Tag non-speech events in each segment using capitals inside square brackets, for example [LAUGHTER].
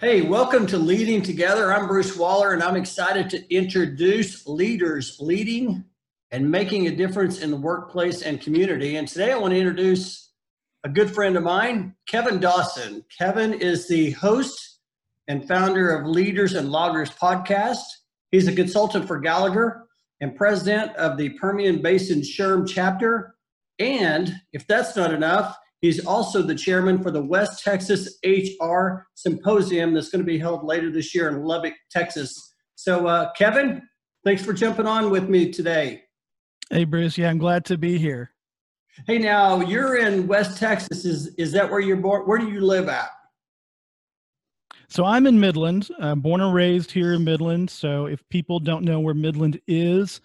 Hey, welcome to Leading Together. I'm Bruce Waller, and I'm excited to introduce leaders leading and making a difference in the workplace and community. And today I want to introduce a good friend of mine, Kevin Dawson. Kevin is the host and founder of Leaders and Lagers podcast. He's a consultant for Gallagher and president of the Permian Basin SHRM chapter. And if that's not enough, He's also the chairman for the West Texas HR Symposium that's going to be held later this year in Lubbock, Texas. So, uh, Kevin, thanks for jumping on with me today. Hey, Bruce. Yeah, I'm glad to be here. Hey, now you're in West Texas. Is is that where you're born? Where do you live at? So I'm in Midland. I'm born and raised here in Midland. So if people don't know where Midland is,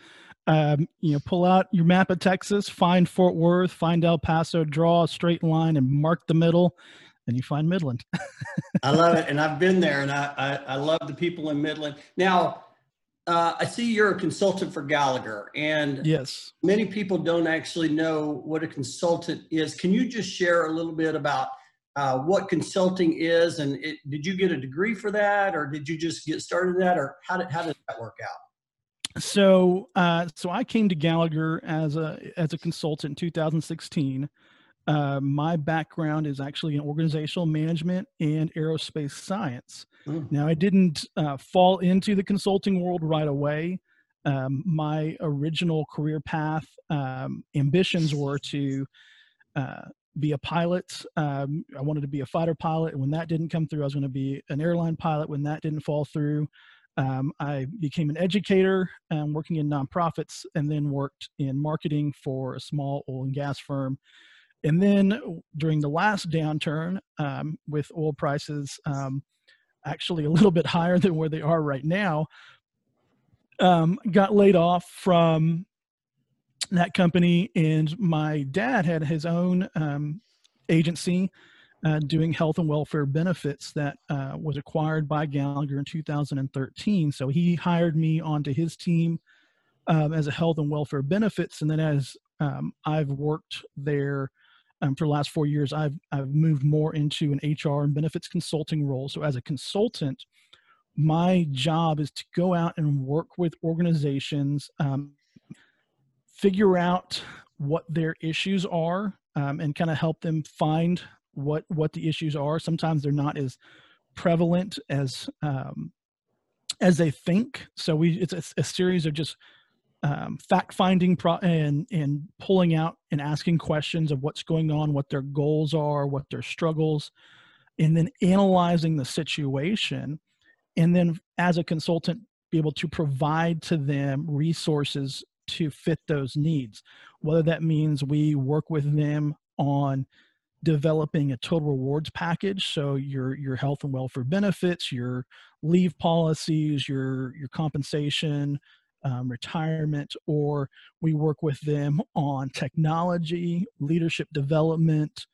um, you know, pull out your map of Texas, find Fort Worth, find El Paso, draw a straight line, and mark the middle, and you find Midland. [LAUGHS] I love it, and I've been there, and I I, I love the people in Midland. Now, uh, I see you're a consultant for Gallagher, and yes, many people don't actually know what a consultant is. Can you just share a little bit about uh, what consulting is, and it, did you get a degree for that, or did you just get started that, or how did how did that work out? So uh, so I came to Gallagher as a as a consultant in 2016. Uh, my background is actually in organizational management and aerospace science. Mm. Now, I didn't uh, fall into the consulting world right away. Um, my original career path um, ambitions were to uh, be a pilot. Um, I wanted to be a fighter pilot. And when that didn't come through, I was going to be an airline pilot. When that didn't fall through, um, I became an educator, um, working in nonprofits, and then worked in marketing for a small oil and gas firm. And then during the last downturn, um, with oil prices um, actually a little bit higher than where they are right now, um, got laid off from that company. And my dad had his own agency uh, doing health and welfare benefits that uh, was acquired by Gallagher in 2013. So he hired me onto his team um, as a health and welfare benefits. And then as um, I've worked there um, for the last four years, I've, I've moved more into an HR and benefits consulting role. So as a consultant, my job is to go out and work with organizations, um, figure out what their issues are, um, and kind of help them find what what the issues are. Sometimes they're not as prevalent as um, as they think. So we it's a, a series of just um, fact finding pro- and and pulling out and asking questions of what's going on, what their goals are, what their struggles, and then analyzing the situation, and then as a consultant, be able to provide to them resources to fit those needs. Whether that means we work with them on developing a total rewards package. So your your health and welfare benefits your leave policies your your compensation um, retirement or we work with them on technology leadership development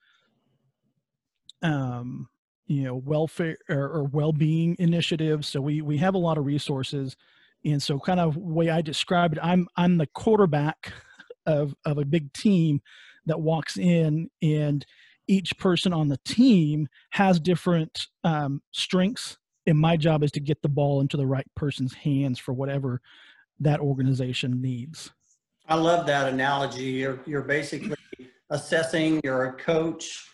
um, you know welfare or, or well-being initiatives. So we we have a lot of resources. And so kind of way i describe it i'm i'm the quarterback [LAUGHS] of of a big team that walks in and each person on the team has different um, strengths and my job is to get the ball into the right person's hands for whatever that organization needs. I love that analogy. You're, you're basically assessing you're a coach.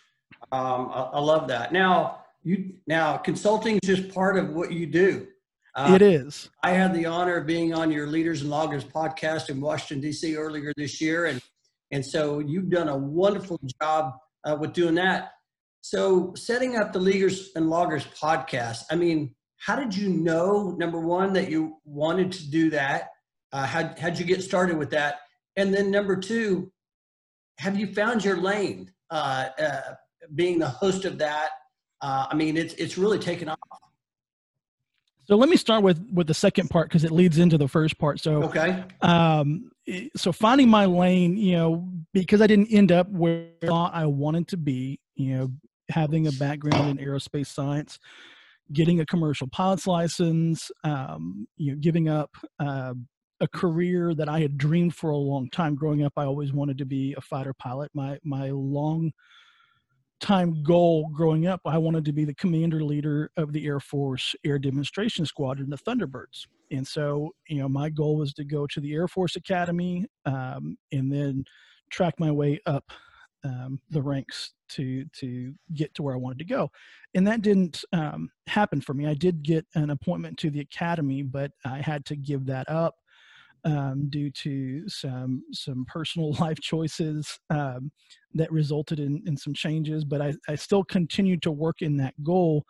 Um, I, I, love that. Now you now consulting is just part of what you do. Uh, it is. I had the honor of being on your leaders and lagers podcast in washington d.c earlier this year and and so you've done a wonderful job uh, with doing that. So setting up the Leaders and Lagers podcast, I mean, how did you know, number one, that you wanted to do that? Uh, how, how'd you get started with that? And then number two, have you found your lane uh, uh, being the host of that? Uh, I mean, it's, it's really taken off. So let me start with with the second part because it leads into the first part. So okay. Um, so finding my lane, you know, because I didn't end up where I wanted to be, you know, having a background in aerospace science, getting a commercial pilot's license, um, you know, giving up uh, a career that I had dreamed for a long time. Growing up, I always wanted to be a fighter pilot. My my long time goal growing up, I wanted to be the commander leader of the Air Force Air Demonstration Squadron, the Thunderbirds. And so, you know, my goal was to go to the Air Force Academy um, and then track my way up um, the ranks to to get to where I wanted to go, and that didn't um, happen for me. I did get an appointment to the academy, but I had to give that up um, due to some some personal [LAUGHS] life choices um, that resulted in in some changes. But I, I still continued to work in that goal,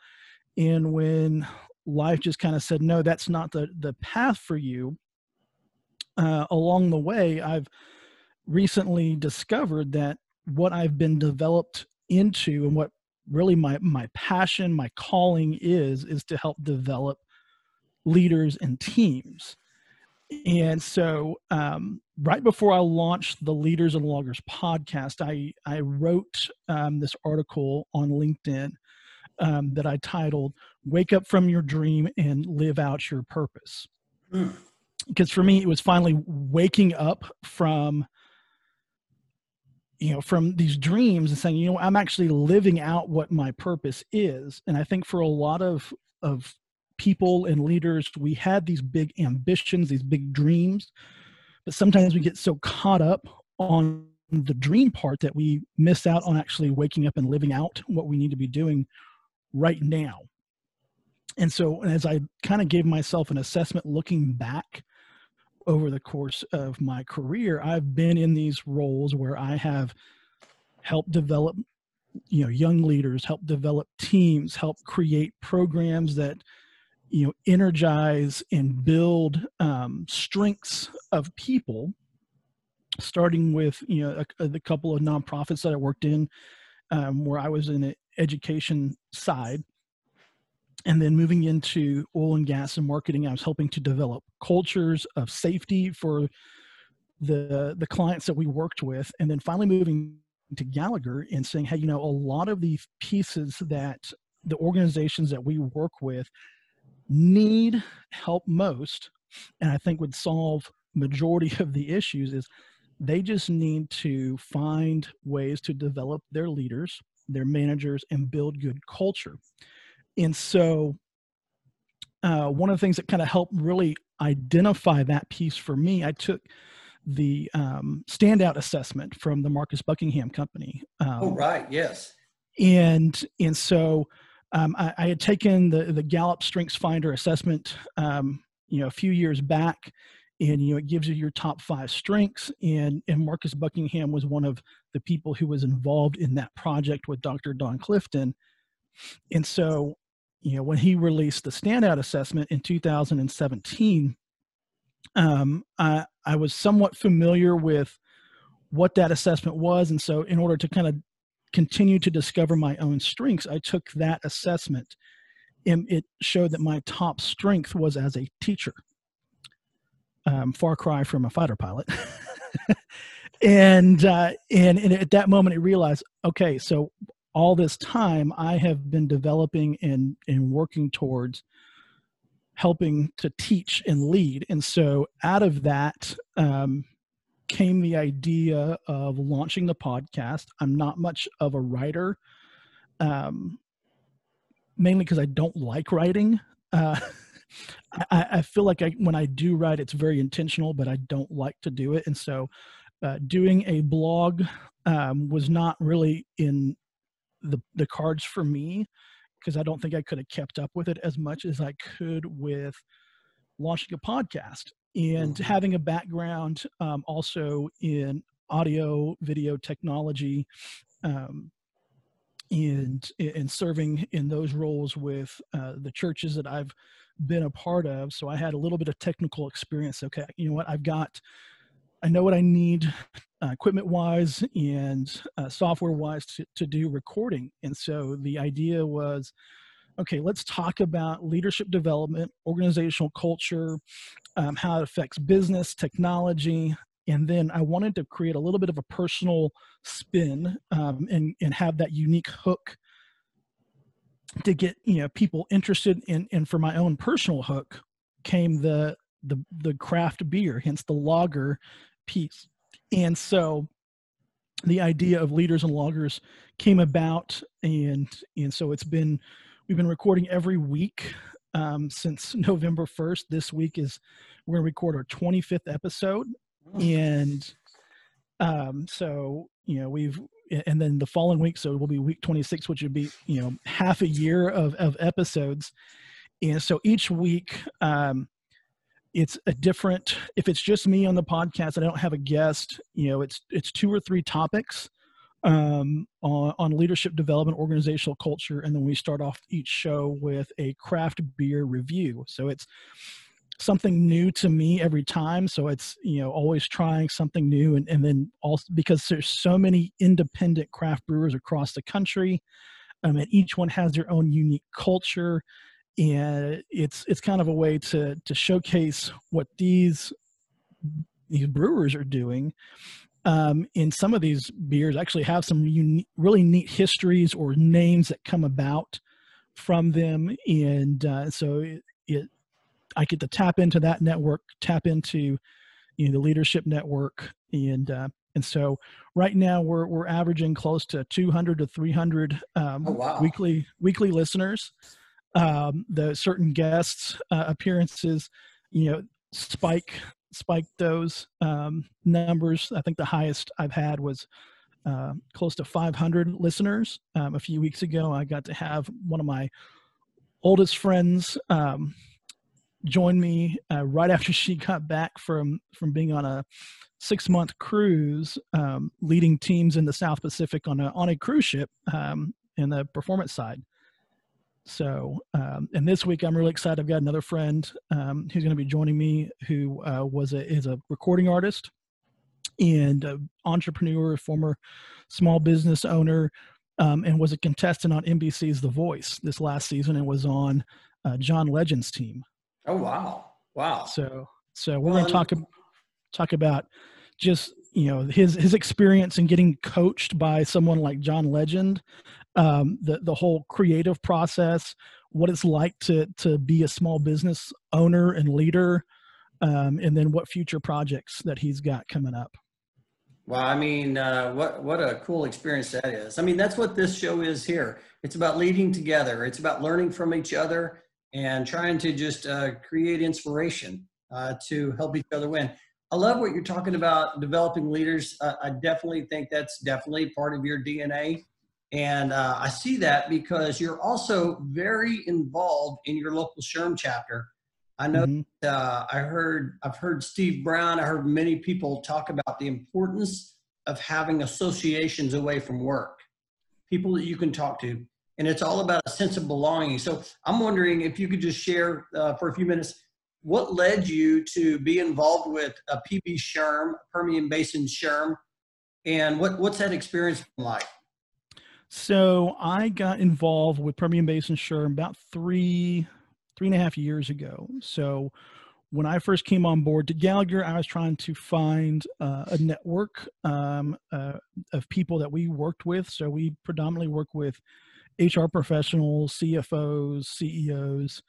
and when life just kind of said, "No, that's not the the path for you," uh, along the way, I've recently discovered that what I've been developed into and what really my my passion, my calling is is to help develop leaders and teams. And so, um, right before I launched the Leaders and Lagers podcast, I I wrote um, this article on LinkedIn um, that I titled "Wake Up from Your Dream and Live Out Your Purpose." Mm. Because for me, it was finally waking up from you know from these dreams and saying you know i'm actually living out what my purpose is. And i think for a lot of of people and leaders we had these big ambitions these big dreams but sometimes we get so caught up on the dream part that we miss out on actually waking up and living out what we need to be doing right now. And so as i kind of gave myself an assessment looking back over the course of my career, I've been in these roles where I have helped develop, you know, young leaders, help develop teams, help create programs that, you know, energize and build um, strengths of people. Starting with, you know, a, a, the couple of nonprofits that I worked in, um, where I was in the education side, and then moving into oil and gas and marketing i was helping to develop cultures of safety for the the clients that we worked with and then finally moving to gallagher and saying hey you know a lot of these pieces that the organizations that we work with need help most and i think would solve majority of the issues is they just need to find ways to develop their leaders their managers and build good culture and so, uh, one of the things that kind of helped really identify that piece for me, I took the um, standout assessment from the Marcus Buckingham Company. Um, oh, right. Yes. And and so um, I, I, had taken the the Gallup Strengths Finder assessment, um, you know, a few years back, and you know it gives you your top five strengths. And and Marcus Buckingham was one of the people who was involved in that project with Dr. Don Clifton. And so you know, when he released the standout assessment in 2017, um, I, I was somewhat familiar with what that assessment was. And so, in order to kind of continue to discover my own strengths, I took that assessment and it showed that my top strength was as a teacher. Um, far cry from a fighter pilot. [LAUGHS] and, uh, and, and at that moment, I realized, okay, so all this time I have been developing and, and working towards helping to teach and lead. And so out of that um, came the idea of launching the podcast. I'm not much of a writer, um, mainly because I don't like writing. Uh, [LAUGHS] I, I, feel like I, when I do write, it's very intentional, but I don't like to do it. And so uh, doing a blog um, was not really in the the cards for me because I don't think I could have kept up with it as much as I could with launching a podcast and mm-hmm. having a background um, also in audio video technology um, and and serving in those roles with uh, the churches that I've been a part of. So I had a little bit of technical experience. Okay, you know what? I've got I know what I need uh, equipment wise and uh, software wise to, to do recording. And so the idea was okay, let's talk about leadership development, organizational culture, um, how it affects business, technology. And then I wanted to create a little bit of a personal spin um, and, and have that unique hook to get you know people interested in and for my own personal hook came the the the craft beer hence the lager piece and so the idea of leaders and lagers came about, and and so it's been we've been recording every week um, since [LAUGHS] November first. This week is we're going to record our 25th episode, and um, so you know we've and then the following week, so it will be week 26, which would be you know half a year of of episodes, and so each week. Um, it's a different if it's just me on the podcast i don't have a guest you know it's it's two or three topics um, on, on leadership development organizational culture and then we start off each show with a craft beer review. So it's something new to me every time. So it's you know always trying something new and, and then also because there's so many independent craft brewers across the country um, and each one has their own unique culture and it's it's kind of a way to to showcase what these these brewers are doing. Um, and some of these beers actually have some unique, really neat histories or names that come about from them. And uh, so it, it i get to tap into that network tap into you know the leadership network. And uh, and so right now we're we're averaging close to 200 to 300 um, Oh, wow. weekly weekly listeners um, the certain guests uh, appearances you know spike spike those um, numbers. I think the highest i've had was uh, close to 500 listeners um, a few weeks ago. I got to have one of my oldest friends um, join me uh, right [LAUGHS] after she got back from from being on a six month cruise um, leading teams in the south pacific on a on a cruise ship um, in the performance side so, um, and this week I'm really excited. I've got another friend um, who's going to be joining me, who uh, was a is a recording artist and a entrepreneur, former small business owner, um, and was a contestant on NBC's The Voice this last season, and was on uh, John Legend's team. Oh, wow. Wow. So, so we're going to talk talk about just you know his his experience in getting coached by someone like John Legend, um, the the whole creative process, what it's like to to be a small business owner and leader, um, and then what future projects that he's got coming up. Well, I mean, uh, what what a cool experience that is. I mean, that's what this show is here. It's about leading together. It's about learning from each other and trying to just uh, create inspiration uh, to help each other win. I love what you're talking about developing leaders. Uh, I definitely think that's definitely part of your DNA. And uh, I see that because you're also very involved in your local SHRM chapter. I know Mhm. uh, I heard I've heard Steve Brown. I heard many people talk about the importance of having associations away from work, people that you can talk to, and it's all about a sense of belonging. So I'm wondering if you could just share uh, for a few minutes what led you to be involved with a PB SHRM, Permian Basin SHRM, and what what's that experience been like? So I got involved with Permian Basin SHRM about three, three and a half years ago. So when I first came on board to Gallagher, I was trying to find uh, a network um, uh, of people that we worked with. So we predominantly work with HR professionals, CFOs, CEOs,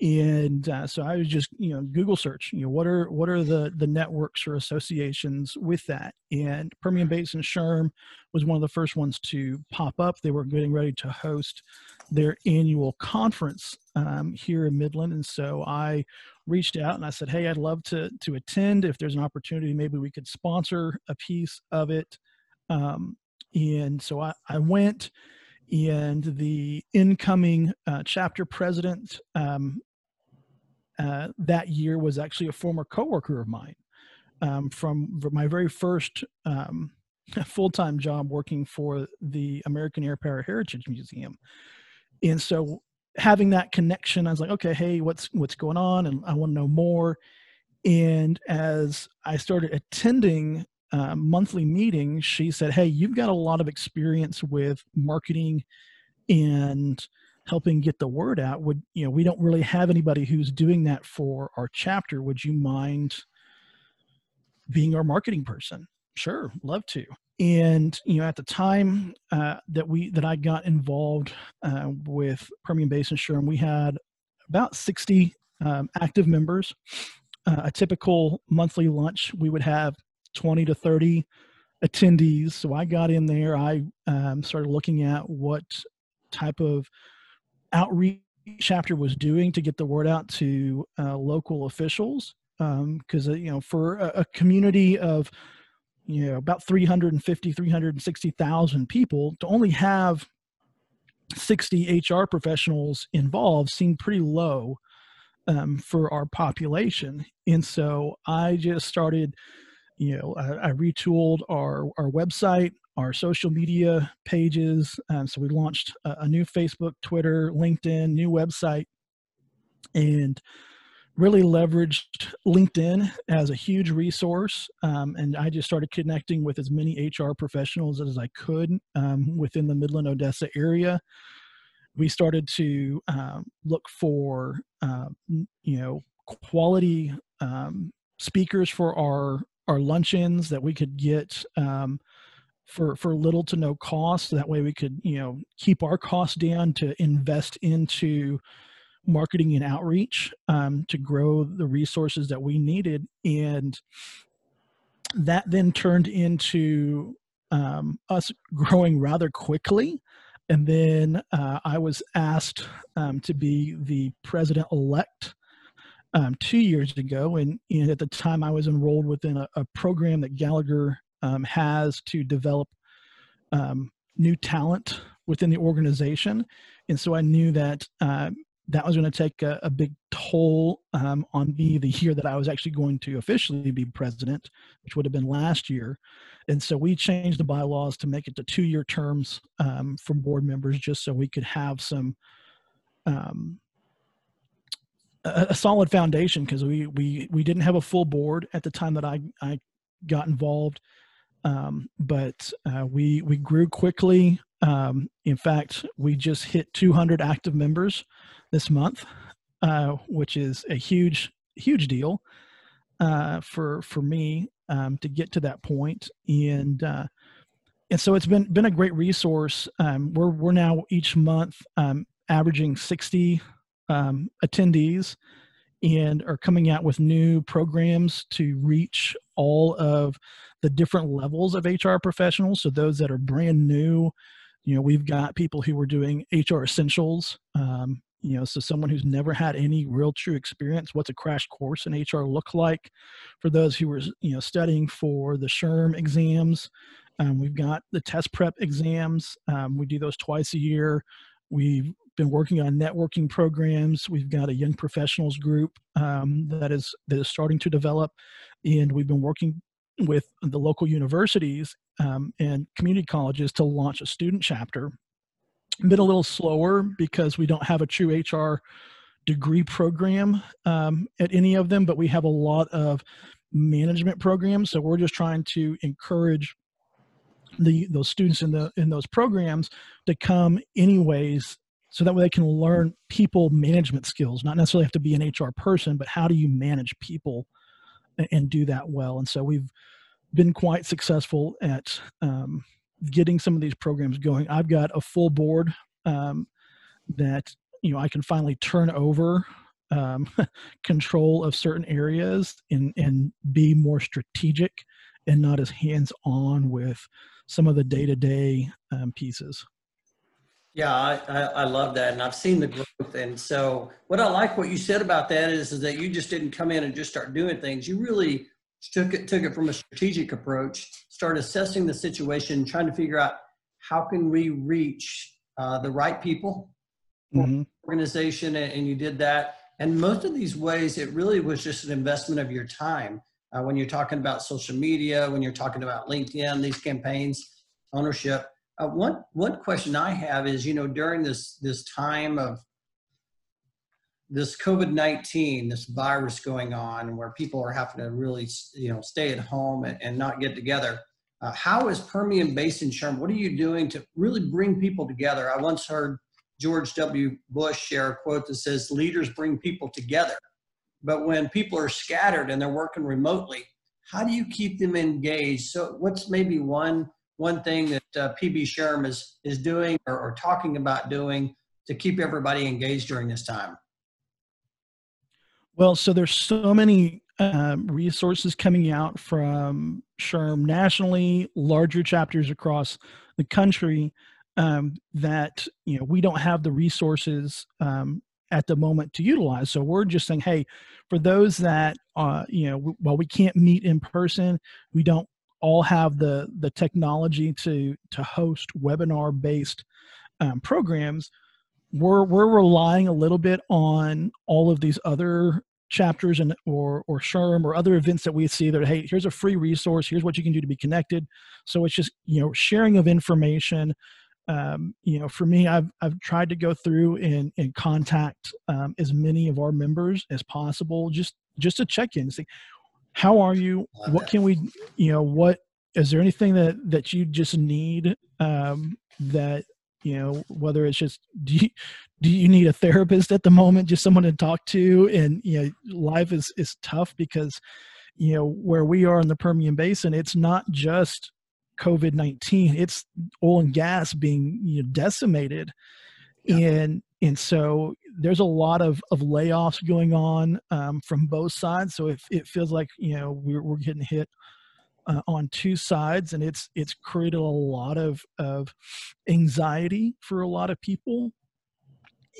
and uh, so I was just you know Google search. You know what are what are the the networks or associations with that? And Permian Basin SHRM was one of the first ones to pop up. They were getting ready to host their annual conference um, here in Midland, and so I reached out and I said, "Hey, I'd love to to attend. If there's an opportunity, maybe we could sponsor a piece of it." Um, and so I, I went, and the incoming uh, chapter president um, uh, that year was actually a former coworker of mine um, from my very first um, [LAUGHS] full-time job working for the American Air Power Heritage Museum. And so having that connection, I was like, okay, hey, what's what's going on? And I want to know more. And as I started attending uh, monthly meetings, she said, hey, you've got a lot of experience with marketing and helping get the word out. Would you know, we don't really have anybody who's doing that for our chapter. Would you mind being our marketing person? Sure, love to and you know at the time uh, that we that i got involved uh, with permian basin SHRM we had about 60 um, active members uh, a typical monthly lunch we would have 20 to 30 attendees. So I got in there. I um, started looking at what type of outreach chapter was doing to get the word out to uh, local officials. Because, um, uh, you know, for a, a, community of, you know, about 350, 360,000 people to only have 60 HR professionals involved seemed pretty low um, for our population. And so I just started, you know, I, I retooled our, our website, our social media pages. Um, so we launched a, a, new Facebook, Twitter, LinkedIn, new website, and really leveraged LinkedIn as a huge resource. Um, and I just started connecting with as many HR professionals as I could um, within the Midland Odessa area we started to um, look for uh, you know quality um, speakers for our our luncheons that we could get um, for for little to no cost. That way, we could you know keep our costs down to invest into marketing and outreach um, to grow the resources that we needed, and that then turned into um, us growing rather quickly and then uh, I was asked um, to be the president elect um, two years ago. And, at the time, I was enrolled within a, a program that Gallagher um, has to develop um, new talent within the organization. And so I knew that uh, that was going to take a, a big toll um, on me the year that I was actually going to officially be president, which would have been last year. And so we changed the bylaws to make it to two year terms um, from board members just so we could have some. Um, a, solid foundation because we we we didn't have a full board at the time that I I got involved, um, but uh, we we grew quickly. Um, in fact, we just hit 200 active members this month, uh, which is a huge, huge deal uh, for for me um, to get to that point. And uh, and so it's been been a great resource. Um, we're we're now each month um, averaging 60 um, attendees and are coming out with new programs to reach all of the different levels of HR professionals. So those that are brand new, you know, we've got people who are doing HR essentials, um, you know so someone who's never had any real true experience what's a crash course in hr look like for those who are you know studying for the SHRM exams um, we've got the test prep exams um, we do those twice a year we've been working on networking programs we've got a young professionals group um, that is that is starting to develop and we've been working with the local universities um, and community colleges to launch a student chapter been a little slower because we don't have a true HR degree program um, at any of them, but we have a lot of management programs. So we're just trying to encourage the those students in the in those programs to come anyways so that way they can learn people management skills not necessarily have to be an hr person but how do you manage people and, and do that well and so we've been quite successful at um, getting some of these programs going. I've got a full board um, that you know I can finally turn over um, [LAUGHS] control of certain areas and and be more strategic and not as hands on with some of the day to day pieces. Yeah, I, I, I, love that, and I've seen the growth. And so, what I like what you said about that is, is that you just didn't come in and just start doing things. You really took it took it from a strategic approach start assessing the situation trying to figure out how can we reach uh, the right people mm-hmm. organization and, and, you did that and most of these ways it really was just an investment of your time uh, when you're talking about social media when you're talking about linkedin these campaigns ownership uh, one one question i have is you know during this this time of this COVID-19, this virus going on where people are having to really, you know, stay at home and, and not get together. Uh, how is Permian Basin SHRM, what are you doing to really bring people together? I once heard George W. Bush share a quote that says, leaders bring people together. But when people are scattered and they're working remotely, how do you keep them engaged? So what's maybe one, one thing that uh, PB SHRM is, is doing or, or talking about doing to keep everybody engaged during this time? Well, so there's so many um, resources coming out from SHRM nationally, larger chapters across the country um, that you know we don't have the resources um, at the moment to utilize. So we're just saying, hey, for those that uh, you know, while we can't meet in person, we don't all have the the technology to to host webinar based um, programs. We're we're relying a little bit on all of these other chapters and or or SHRM or other events that we see that hey here's a free resource here's what you can do to be connected so it's just you know sharing of information um, you know for me I've I've tried to go through and and contact um, as many of our members as possible just just to check in see how are you? What can we you know what is there anything that that you just need um, that you know whether it's just do you do you need a therapist at the moment just someone to talk to? And you know life is is tough because you know where we are in the permian basin it's not just covid-19 it's oil and gas being you know decimated and and so there's a lot of of layoffs going on um, from both sides. So it, it feels like you know we're, we're getting hit uh, on two sides and it's it's created a lot of of anxiety for a lot of people.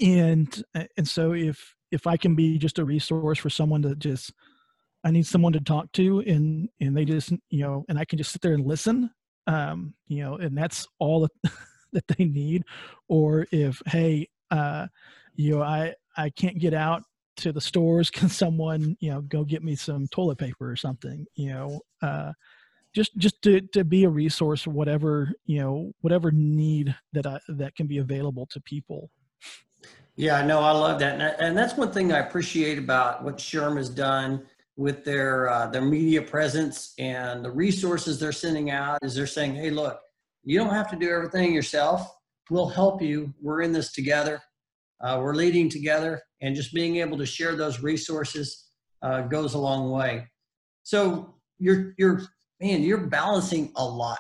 And and so if if i can be just a resource for someone to just i need someone to talk to and and they just you know and i can just sit there and listen um you know and that's all [LAUGHS] that, they need or if hey uh you know i i can't get out to the stores can someone you know go get me some toilet paper or something you know uh just just to, to be a resource whatever you know whatever need that I, that can be available to people. Yeah no i love that and, and that's one thing i appreciate about what SHRM has done with their uh, their media presence and the resources they're sending out is they're saying hey look you don't have to do everything yourself we'll help you we're in this together uh, we're leading together and just being able to share those resources uh, goes a long way so you're you're man, you're balancing a lot.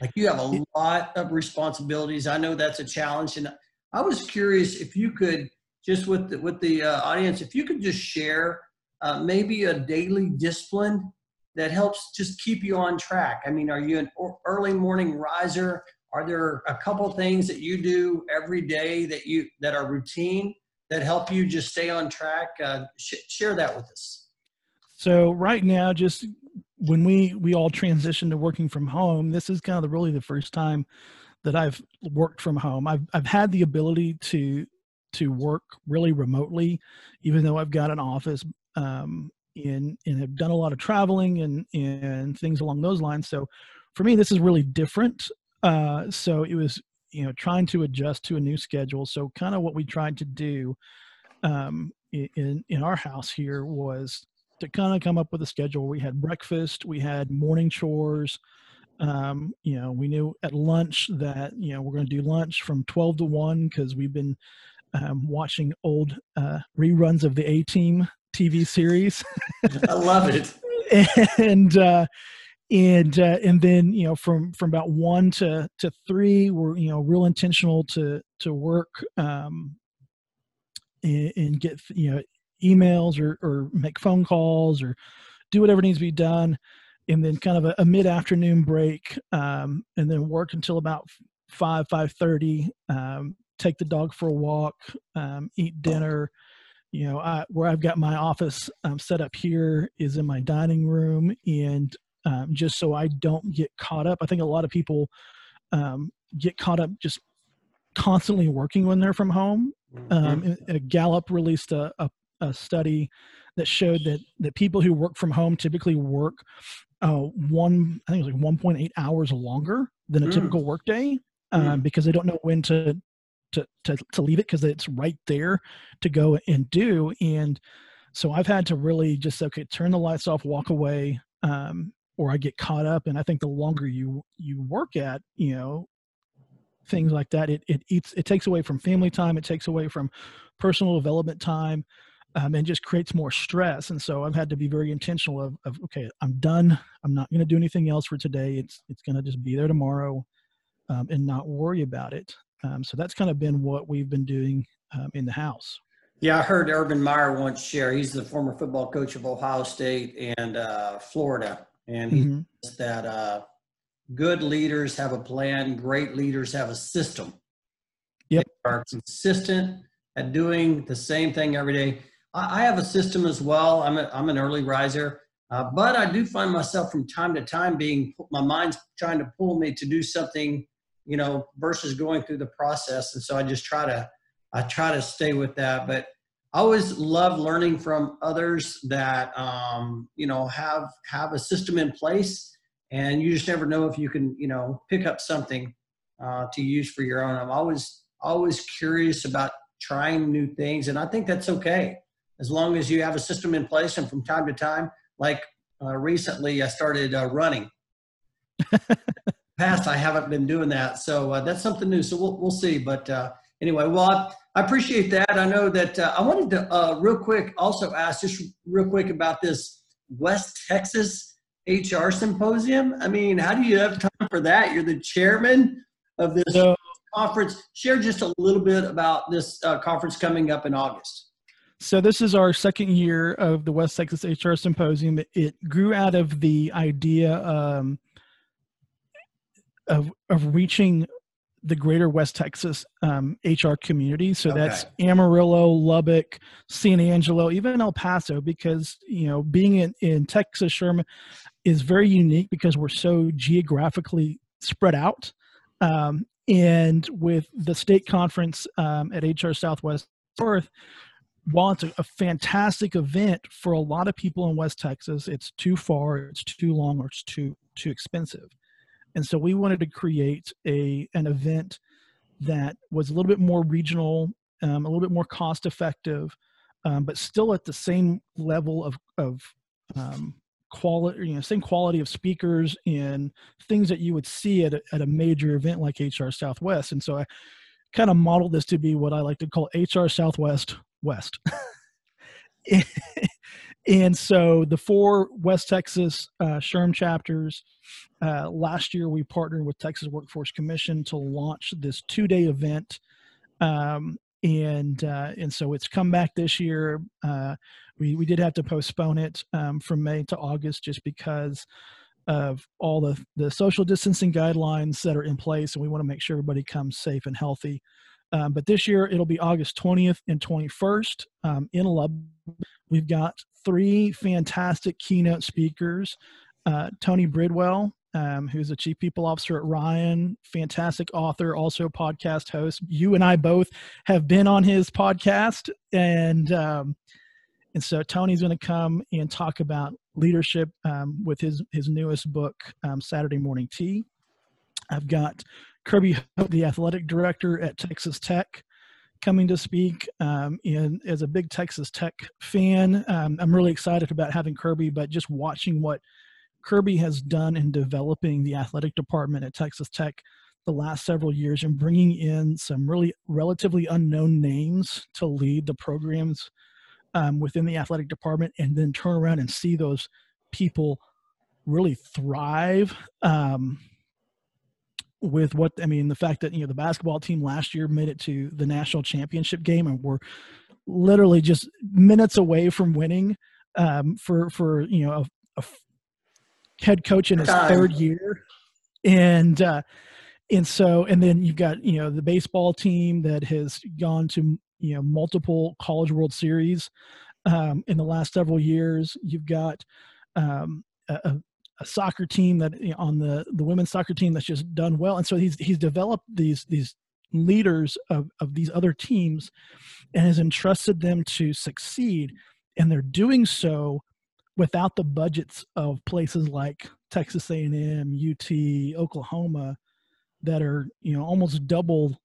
Like you have a lot of responsibilities. I know that's a challenge, and I was curious if you could just with the, with the uh, audience, if you could just share uh, maybe a daily discipline that helps just keep you on track. I mean, are you an early morning riser? Are there a couple things that you do every day that you that are routine that help you just stay on track? Uh, sh- share that with us. So right now, just when we we all transitioned to working from home, this is kind of the, really the first time that I've worked from home. I've I've had the ability to to work really remotely, even though I've got an office um, in and have done a lot of traveling and and things along those lines. So for me, this is really different. Uh, so it was you know trying to adjust to a new schedule. So kind of what we tried to do um, in in our house here was to kind of come up with a schedule. We had breakfast, we had morning chores. Um, you know, we knew at lunch that you know we're going to do lunch from twelve to one because we've been um, watching old uh, reruns of the A Team TV series. I love it. [LAUGHS] and uh, and uh, and then you know from from about one to to three, we're you know real intentional to to work um, and, and get you know emails or, or make phone calls or do whatever needs to be done and then kind of a, a mid-afternoon break um, and then work until about 5 5.30 um, take the dog for a walk um, eat dinner you know I, where i've got my office um, set up here is in my dining room and um, just so i don't get caught up i think a lot of people um, get caught up just constantly working when they're from home um, Gallup released a, a, a study that showed that that people who work from home typically work uh, one I think it was like 1.8 hours longer than a mm. typical workday um, mm. because they don't know when to to to, to leave it because it's right there to go and do and so I've had to really just okay turn the lights off walk away um, or I get caught up and I think the longer you you work at you know things like that it it eats it takes away from family time it takes away from personal development time um, and just creates more stress. And so I've had to be very intentional of, of okay, I'm done. I'm not going to do anything else for today. It's it's going to just be there tomorrow, um, and not worry about it. Um, so that's kind of been what we've been doing um, in the house. Yeah, I heard Urban Meyer once share. He's the former football coach of Ohio State and uh, Florida, and he mm-hmm. says that uh, good leaders have a plan, great leaders have a system. Yep, they are consistent at doing the same thing every day. I, I have a system as well. I'm a, I'm an early riser, uh, but I do find myself from time to time being my mind's trying to pull me to do something, you know, versus going through the process, and so I just try to I try to stay with that. But I always love learning from others that um, you know have have a system in place, and you just never know if you can you know pick up something uh, to use for your own. I'm always always curious about trying new things, and I think that's okay as long as you have a system in place. And from time to time, like uh, recently, I started uh, running. [LAUGHS] Past, I haven't been doing that, so uh, that's something new. So we'll we'll see, but uh, anyway, well, I appreciate that. I know that uh, I wanted to uh, real quick also ask just real quick about this West Texas HR symposium. I mean, how do you have time for that? You're the chairman of this so, conference. Share just a little bit about this uh, conference coming up in August. So this is our second year of the West Texas HR Symposium. It grew out of the idea um, of of reaching the greater West Texas um, HR community. So okay. that's Amarillo, Lubbock, San Angelo, even El Paso, because, you know, being in, in Texas, Sherman is very unique because we're so geographically spread out. Um, and with the state conference um, at HR Southwest North, while it's a, a, fantastic event for a lot of people in West Texas, it's too far, it's too long, or it's too too expensive and so we wanted to create a an event that was a little bit more regional um, a little bit more cost effective um, but still at the same level of of um, quality you know same quality of speakers and things that you would see at a, at a major event like hr southwest. And so i kind of modeled this to be what i like to call hr southwest west [LAUGHS] and so the four West Texas uh, SHRM chapters, uh, last year we partnered with Texas Workforce Commission to launch this two-day event, um, and uh, and so it's come back this year. Uh, we we did have to postpone it um, from May to August just because of all the the social distancing guidelines that are in place, and we want to make sure everybody comes safe and healthy. Um, but this year it'll be August 20th and 21st um, in Lubbock. We've got three fantastic keynote speakers. Uh, Tony Bridwell, um, who's the chief people officer at Ryan, fantastic author, also podcast host. You and I both have been on his podcast, and um, and so Tony's going to come and talk about leadership um, with his his newest book, um, Saturday Morning Tea. I've got Kirby, the athletic director at Texas Tech, coming to speak. Um, and as a big Texas Tech fan, um, I'm really excited about having Kirby, but just watching what Kirby has done in developing the athletic department at Texas Tech the last several years and bringing in some really relatively unknown names to lead the programs um, within the athletic department and then turn around and see those people really thrive um, with what I mean, the fact that you know the basketball team last year made it to the national championship game and were literally just minutes away from winning um, for for you know a, a head coach in his third year, and uh, and so and then you've got you know the baseball team that has gone to you know multiple college World Series um, in the last several years. You've got um, a, a soccer team that you know, on the the women's soccer team that's just done well, and so he's he's developed these these leaders of of these other teams, and has entrusted them to succeed, and they're doing so without the budgets of places like Texas A&M, UT, Oklahoma, that are you know almost double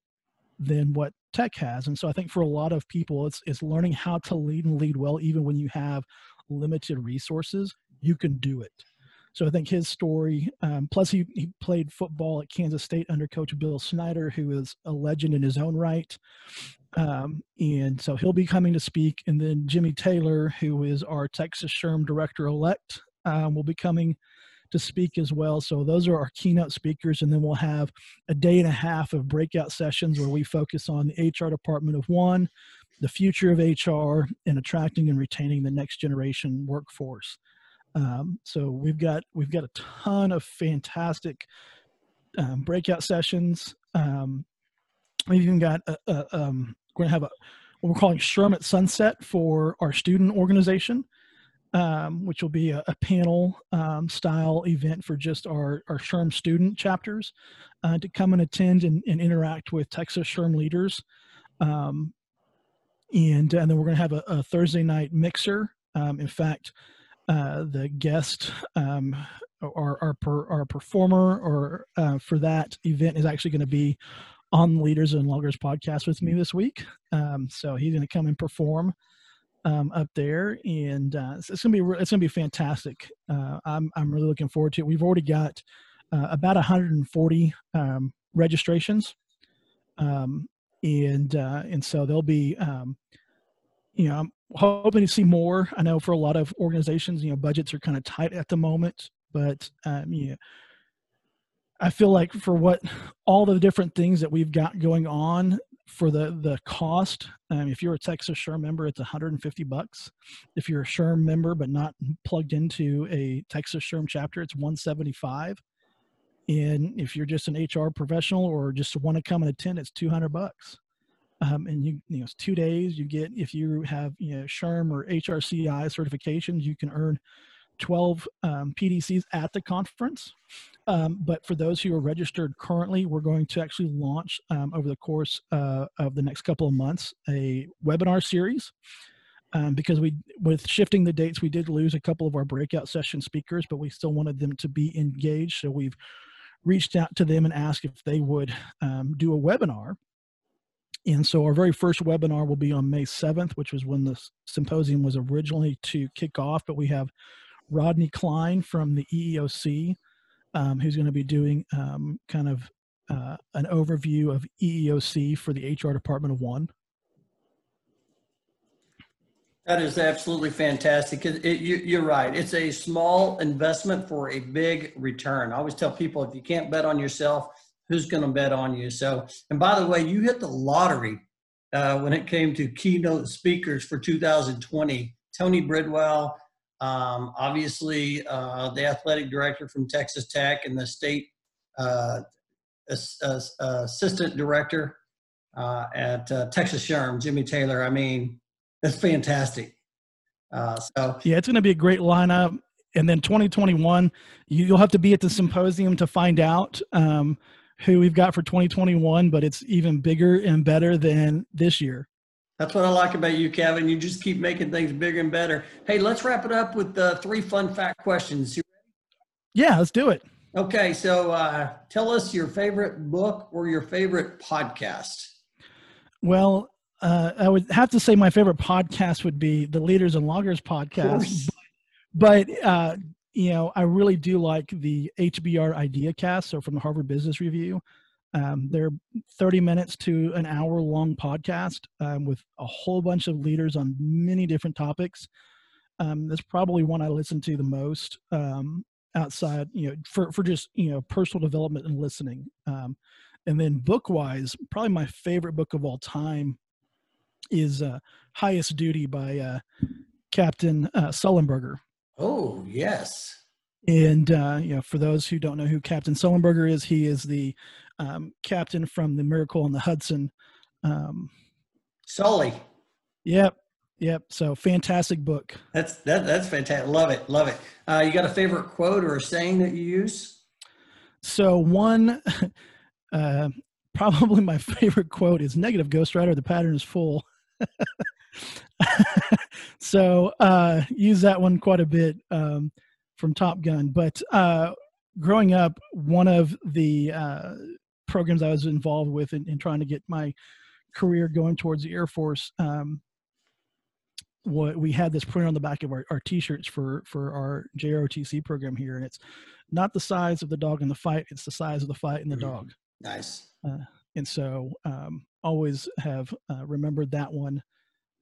than what tech has. And so i think for a lot of people it's it's learning how to lead and lead well even when you have limited resources you can do it so I think his story, um, plus he, he played football at Kansas State under Coach Bill Snyder, who is a legend in his own right. Um, and so he'll be coming to speak. And then Jimmy Taylor, who is our Texas SHRM director elect, um, will be coming to speak as well. So those are our keynote speakers, and then we'll have a day and a half of breakout sessions where we focus on the HR department of one, the future of HR, and attracting and retaining the next generation workforce. Um, so we've got we've got a ton of fantastic um, breakout sessions. Um, we've even got a, a, um, we're going to have a what we're calling SHRM at Sunset for our student organization, um, which will be a, a panel um, style event for just our, our SHRM student chapters uh, to come and attend and, and, interact with Texas SHRM leaders. Um, and, and then we're going to have a, a, Thursday night mixer. Um, in fact, uh, the guest um, our, our, per, our performer or uh, for that event is actually going to be on Leaders and Lagers podcast with me this week. Um, so he's going to come and perform um, up there, and uh, it's, it's, gonna be it's gonna be fantastic. Uh, I'm I'm really looking forward to it. We've already got uh, about 140 um, registrations, um, and uh, and so there'll be um, you know hoping to see more. I know for a lot of organizations, you know, budgets are kind of tight at the moment, but um, yeah I feel like for what all the different things that we've got going on for the the cost, um, if you're a Texas SHRM member, it's 150 bucks. If you're a SHRM member but not plugged into a Texas SHRM chapter, it's 175. And if you're just an HR professional or just want to come and attend, it's 200 bucks. Um, and you, you know, it's two days. You get if you have you know SHRM or HRCI certifications, you can earn 12 um, PDCs at the conference. Um, but for those who are registered currently, we're going to actually launch um, over the course uh, of the next couple of months a webinar series. Um, because we, with shifting the dates, we did lose a couple of our breakout session speakers, but we still wanted them to be engaged. So we've reached out to them and asked if they would um, do a webinar. And so our very first webinar will be on May 7th, which was when the symposium was originally to kick off, but we have Rodney Klein from the EEOC, um, who's going to be doing um, kind of uh, an overview of EEOC for the HR Department of One. That is absolutely fantastic. It, it, you, are right. It's a small investment for a big return. I always tell people if you can't bet on yourself, who's going to bet on you? So, and by the way, you hit the lottery uh, when it came to keynote speakers for 2020. Tony Bridwell, um, obviously, uh, the athletic director from Texas Tech and the state uh, assistant director uh, at uh, Texas SHRM, Jimmy Taylor. I mean, that's fantastic. Uh, so yeah, it's going to be a great lineup. And then 2021, you'll have to be at the symposium to find out um, who we've got for 2021. But it's even bigger and better than this year. That's what I like about you, Kevin. You just keep making things bigger and better. Hey, let's wrap it up with the three fun fact questions. Yeah, let's do it. Okay, so uh, tell us your favorite book or your favorite podcast. Well, uh, I would have to say my favorite podcast would be the Leaders and Lagers podcast. But, uh, you know, I really do like the HBR Idea Cast, so from the Harvard Business Review. Um, they're 30 minutes to an hour long podcast um, with a whole bunch of leaders on many different topics. Um, that's probably one I listen to the most um, outside, you know, for, for just, you know, personal development and listening. Um, and then book wise, probably my favorite book of all time is uh, Highest Duty by uh, Captain uh, Sullenberger. Oh, yes. And uh, you know, for those who don't know who Captain Sullenberger is, he is the um, captain from the Miracle on the Hudson. Um, Sully. Yep, yep. So fantastic book. That's that. That's fantastic. Love it. Love it. Uh, you got a favorite quote or a saying that you use? So one, [LAUGHS] uh, probably my [LAUGHS] favorite quote is "Negative Ghostrider. The pattern is full." [LAUGHS] so uh, use that one quite a bit um, from Top Gun. But uh, growing up, one of the uh, programs I was involved with in, in, trying to get my career going towards the Air Force. Um, what we had this print on the back of our, our t-shirts for for our JROTC program here, and it's not the size of the dog in the fight; it's the size of the fight in the mm-hmm. dog. Nice. Uh, and so, um, always have uh, remembered that one,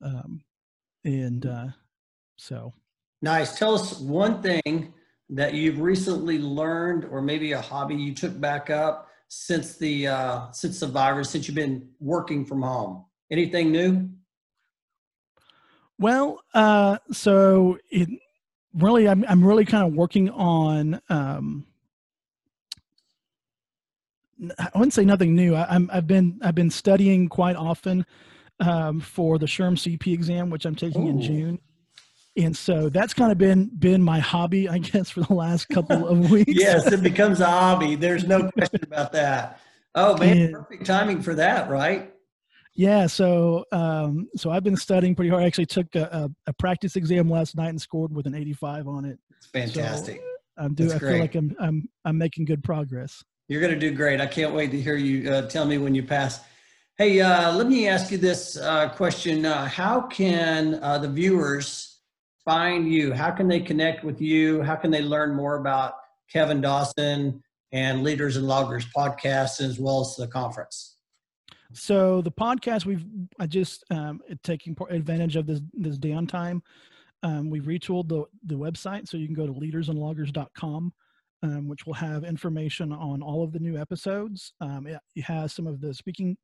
um, and uh, so. Nice. Tell us one thing that you've recently learned, or maybe a hobby you took back up since the uh, since the virus, since you've been working from home? Anything new? Well, uh, so it really, I'm I'm really kind of working on. Um, I wouldn't say nothing new. I, am I've been I've been studying quite often um, for the SHRM CP exam, which I'm taking Ooh. in June. And so that's kind of been been my hobby i guess for the last couple of [LAUGHS] weeks. Yes it becomes a hobby. There's no question about that. Oh man and, perfect timing for that right? Yeah so um so i've been studying pretty hard. I actually took a, a, a practice exam last night and scored with an 85 on it. It's fantastic. So i'm doing i feel like i'm i'm i'm making good progress you're going to do great i can't wait to hear you uh, tell me when you pass hey uh, let me ask you this uh, question uh, how can uh, the viewers find you? How can they connect with you? How can they learn more about Kevin Dawson and Leaders and Lagers podcast as well as the conference? So the podcast we've I just um, taking advantage of this this downtime. Um, we've retooled the the website so you can go to leadersandlagers.com, um, which will have information on all of the new episodes. Um, it, has some of the speaking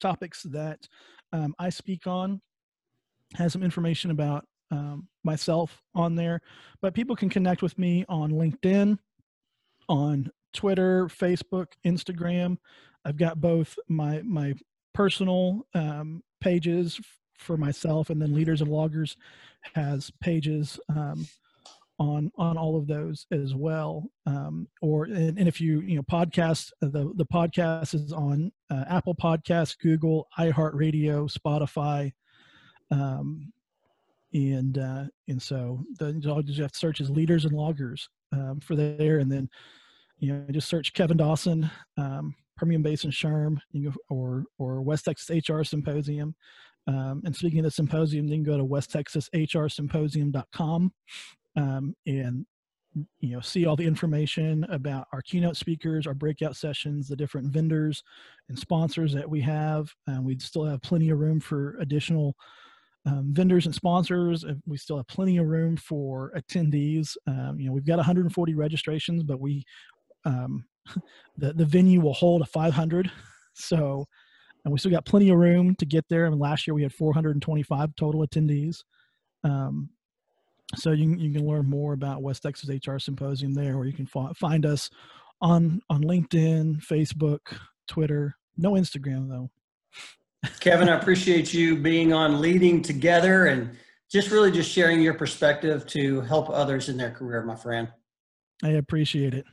topics that um, I speak on. Has some information about um, myself on there, but people can connect with me on LinkedIn, on Twitter, Facebook, Instagram. I've got both my my personal um, pages for myself, and then Leaders and Lagers has pages um, on on all of those as well. Um, or and, and, if you you know podcast the the podcast is on uh, Apple Podcasts, Google, iHeartRadio, Spotify. Um, and uh, and so the all you have to search is leaders and lagers um, for there, and then you know just search Kevin Dawson, um, Permian Basin SHRM you or or West Texas HR Symposium. Um, and speaking of the symposium, you can go to West Texas HR westtexashrsymposium.com um, and you know see all the information about our keynote speakers, our breakout sessions, the different vendors and sponsors that we have. Um, we still have plenty of room for additional um, vendors and sponsors. We still have plenty of room for attendees. Um, you know, we've got 140 registrations, but we um, [LAUGHS] the the venue will hold a 500. [LAUGHS] So, and we still got plenty of room to get there. I mean, last year we had 425 total attendees. Um, so you can, you can learn more about West Texas HR Symposium there, or you can find us on on LinkedIn, Facebook, Twitter. No Instagram though. Kevin, I appreciate you being on Leading Together and just really just sharing your perspective to help others in their career, my friend. I appreciate it.